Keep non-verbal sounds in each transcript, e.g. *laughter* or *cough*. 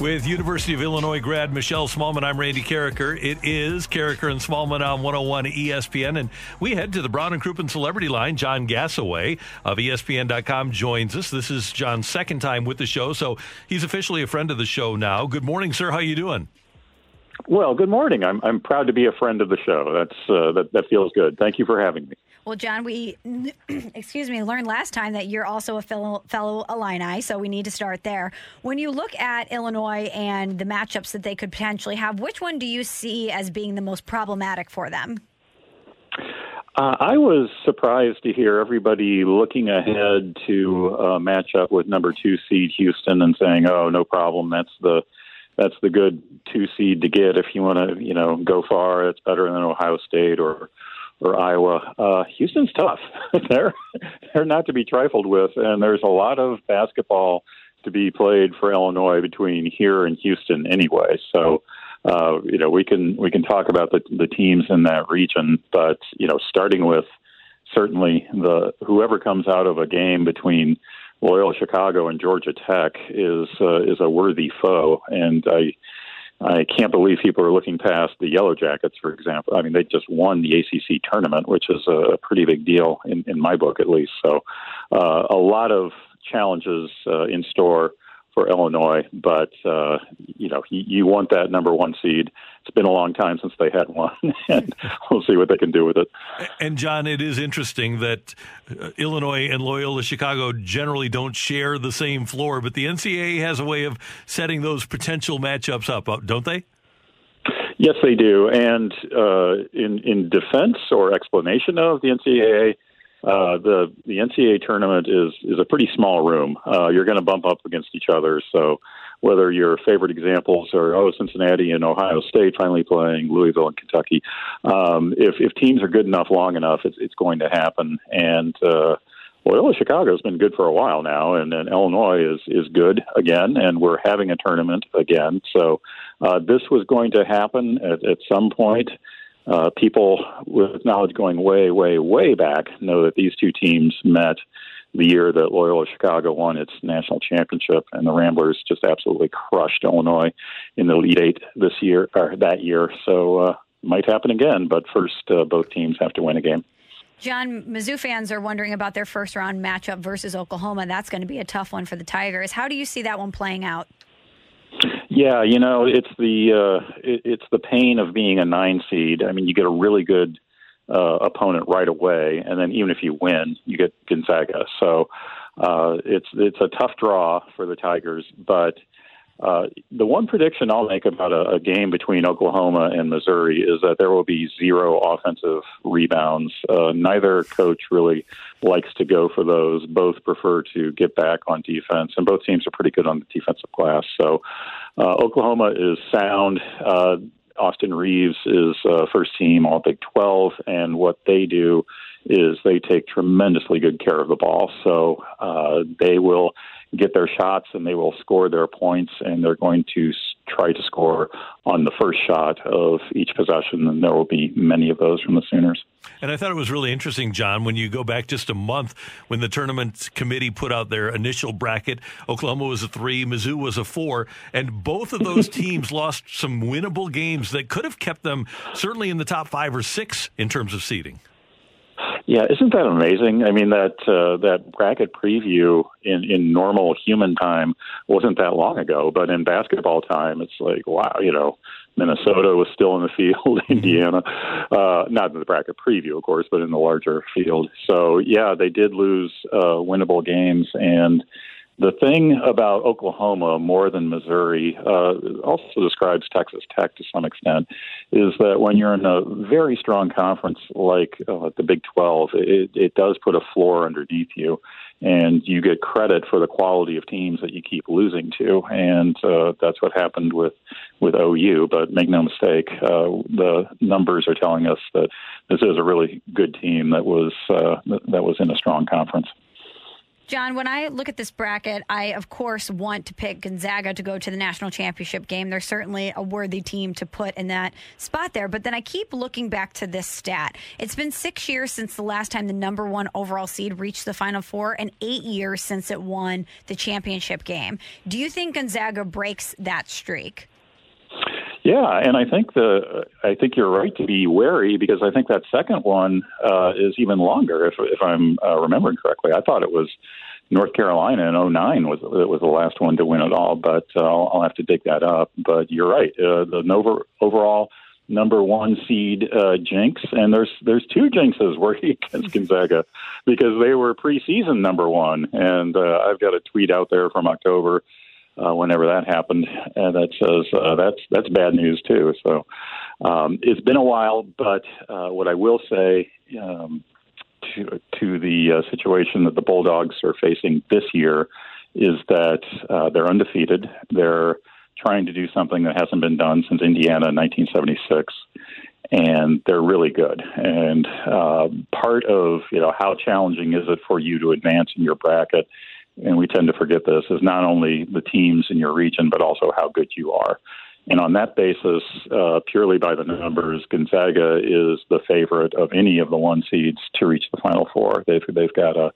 With University of Illinois grad Michelle Smallman, I'm Randy Karraker. It is Karraker and Smallman on 101 ESPN, and we head to the Brown and Crouppen Celebrity Line. John Gasaway of ESPN.com joins us. This is John's second time with the show, so he's officially a friend of the show now. Good morning, sir. How you doing? Well, good morning. I'm I'm proud to be a friend of the show. That's uh, that that feels good. Thank you for having me. Well, John, we *clears throat* excuse me learned last time that you're also a fellow fellow Illini, so we need to start there. When you look at Illinois and the matchups that they could potentially have, which one do you see as being the most problematic for them? Uh, I was surprised to hear everybody looking ahead to uh, match up with number two seed Houston and saying, "Oh, no problem. That's the that's the good two seed to get if you want to, you know, go far. It's better than Ohio State or or Iowa. Uh, Houston's tough. *laughs* they're they're not to be trifled with, and there's a lot of basketball to be played for Illinois between here and Houston anyway. So. Uh, you know, we can we can talk about the the teams in that region, but you know, starting with certainly the whoever comes out of a game between Loyola Chicago and Georgia Tech is uh, is a worthy foe, and I I can't believe people are looking past the Yellow Jackets, for example. I mean, they just won the ACC tournament, which is a pretty big deal in, in my book, at least. So, uh, a lot of challenges uh, in store for Illinois, but uh, you know you, you want that number one seed. It's been a long time since they had one, *laughs* and we'll see what they can do with it. And John, it is interesting that uh, Illinois and Loyola Chicago generally don't share the same floor, but the NCAA has a way of setting those potential matchups up, uh, don't they? Yes, they do. And uh, in in defense or explanation of the NCAA uh, the the NCAA tournament is is a pretty small room. Uh, you're going to bump up against each other. So whether your favorite examples are oh Cincinnati and Ohio State finally playing Louisville and Kentucky, um, if if teams are good enough long enough, it's it's going to happen. And uh, Loyola Chicago has been good for a while now, and, and Illinois is is good again, and we're having a tournament again. So uh, this was going to happen at, at some point. Uh, people with knowledge going way, way, way back know that these two teams met the year that Loyola Chicago won its national championship, and the Ramblers just absolutely crushed Illinois in the Elite Eight this year or that year. So uh, might happen again, but first, uh, both teams have to win a game. John, Mizzou fans are wondering about their first round matchup versus Oklahoma. That's going to be a tough one for the Tigers. How do you see that one playing out? Yeah, you know, it's the uh, it, it's the pain of being a nine seed. I mean, you get a really good uh, opponent right away, and then even if you win, you get Gonzaga. So uh, it's it's a tough draw for the Tigers, but uh, the one prediction I'll make about a, a game between Oklahoma and Missouri is that there will be zero offensive rebounds. Uh, neither coach really likes to go for those. Both prefer to get back on defense, and both teams are pretty good on the defensive glass. So uh, Oklahoma is sound. Uh, Austin Reaves is uh, first team All Big 12, and what they do is they take tremendously good care of the ball. So uh, they will get their shots and they will score their points and they're going to try to score on the first shot of each possession and there will be many of those from the Sooners. And I thought it was really interesting, John, when you go back just a month when the tournament committee put out their initial bracket, Oklahoma was a three, Mizzou was a four, and both of those *laughs* teams lost some winnable games that could have kept them certainly in the top five or six in terms of seeding. Yeah, isn't that amazing? I mean, that uh, that bracket preview in in normal human time wasn't that long ago, but in basketball time, it's like wow, you know, Minnesota was still in the *laughs* field, Indiana, uh, not in the bracket preview, of course, but in the larger field. So, yeah, they did lose uh, winnable games. And the thing about Oklahoma more than Missouri uh, also describes Texas Tech to some extent is that when you're in a very strong conference like uh, the Big 12, it, it does put a floor underneath you, and you get credit for the quality of teams that you keep losing to, and uh, that's what happened with with OU. But make no mistake, uh, the numbers are telling us that this is a really good team that was uh, that was in a strong conference. John, when I look at this bracket, I of course want to pick Gonzaga to go to the national championship game. They're certainly a worthy team to put in that spot there. But then I keep looking back to this stat. It's been six years since the last time the number one overall seed reached the Final Four, and eight years since it won the championship game. Do you think Gonzaga breaks that streak? Yeah, and I think the I think you're right to be wary because I think that second one uh, is even longer. If if I'm uh, remembering correctly, I thought it was North Carolina in 09 was was the last one to win it all, but uh, I'll, have to dig that up. But you're right, uh, the overall number one seed uh, jinx, and there's there's two jinxes working *laughs* against Gonzaga because they were preseason number one, and uh, I've got a tweet out there from October uh, whenever that happened, and that says uh, that's that's bad news too. So um, it's been a while, but uh, what I will say um, to to the uh, situation that the Bulldogs are facing this year is that uh, they're undefeated. They're trying to do something that hasn't been done since Indiana in 1976 and they're really good. And uh, part of you know how challenging is it for you to advance in your bracket and we tend to forget this, is not only the teams in your region, but also how good you are. And on that basis, uh, purely by the numbers, Gonzaga is the favorite of any of the one seeds to reach the Final Four. They've they've got a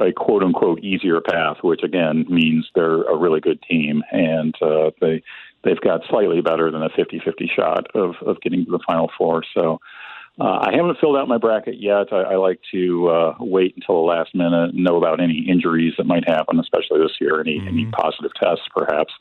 a quote unquote easier path, which again means they're a really good team, and uh, they they've got slightly better than a 50-50 shot of of getting to the Final Four. So uh, I haven't filled out my bracket yet. I, I like to uh, wait until the last minute and know about any injuries that might happen, especially this year, any, mm-hmm. any positive tests perhaps.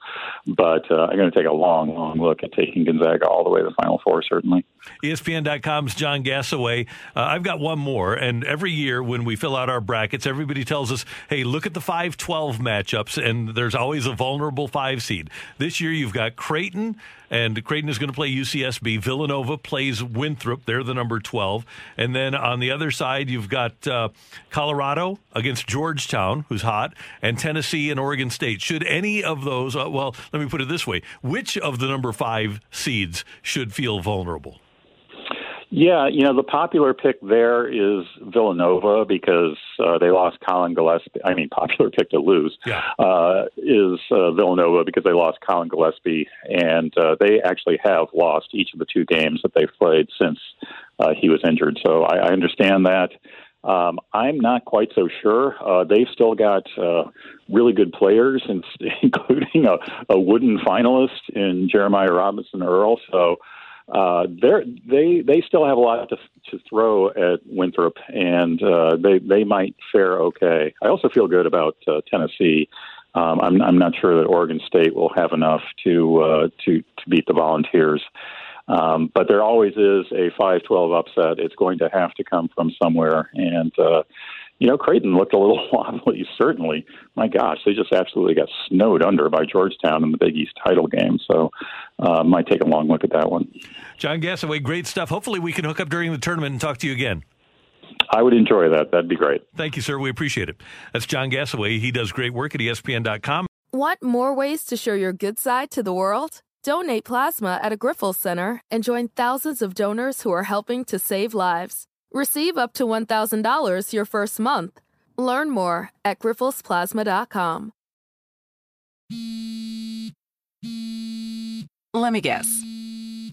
But uh, I'm going to take a long, long look at taking Gonzaga all the way to the Final Four, certainly. ESPN.com's John Gasaway. Uh, I've got one more, and every year when we fill out our brackets, everybody tells us, hey, look at the 5 12 matchups, and there's always a vulnerable five seed. This year you've got Creighton and Creighton is going to play UCSB. Villanova plays Winthrop. They're the number 12. And then on the other side, you've got uh, Colorado against Georgetown, who's hot, and Tennessee and Oregon State. Should any of those, uh, well, let me put it this way which of the number five seeds should feel vulnerable? Yeah, you know, the popular pick there is Villanova because uh, they lost Collin Gillespie. I mean, *laughs* popular pick to lose yeah. uh, is uh, Villanova because they lost Collin Gillespie, and uh, they actually have lost each of the two games that they've played since uh, he was injured. So I, I understand that. Um, I'm not quite so sure. Uh, they've still got uh, really good players, *laughs* including a, a wooden finalist in Jeremiah Robinson Earl. So uh, they they still have a lot to, to throw at Winthrop, and uh, they they might fare okay. I also feel good about uh, Tennessee. Um, I'm I'm not sure that Oregon State will have enough to uh, to to beat the Volunteers. Um, but there always is a 5-12 upset. It's going to have to come from somewhere, and uh, you know, Creighton looked a little *laughs* wobbly, certainly. My gosh, they just absolutely got snowed under by Georgetown in the Big East title game. So, uh, might take a long look at that one. John Gasaway, great stuff. Hopefully, we can hook up during the tournament and talk to you again. I would enjoy that. That'd be great. Thank you, sir. We appreciate it. That's John Gasaway. He does great work at ESPN.com. Want more ways to show your good side to the world? Donate plasma at a Grifols Center and join thousands of donors who are helping to save lives. Receive up to $1,000 your first month. Learn more at grifolsplasma.com. Let me guess.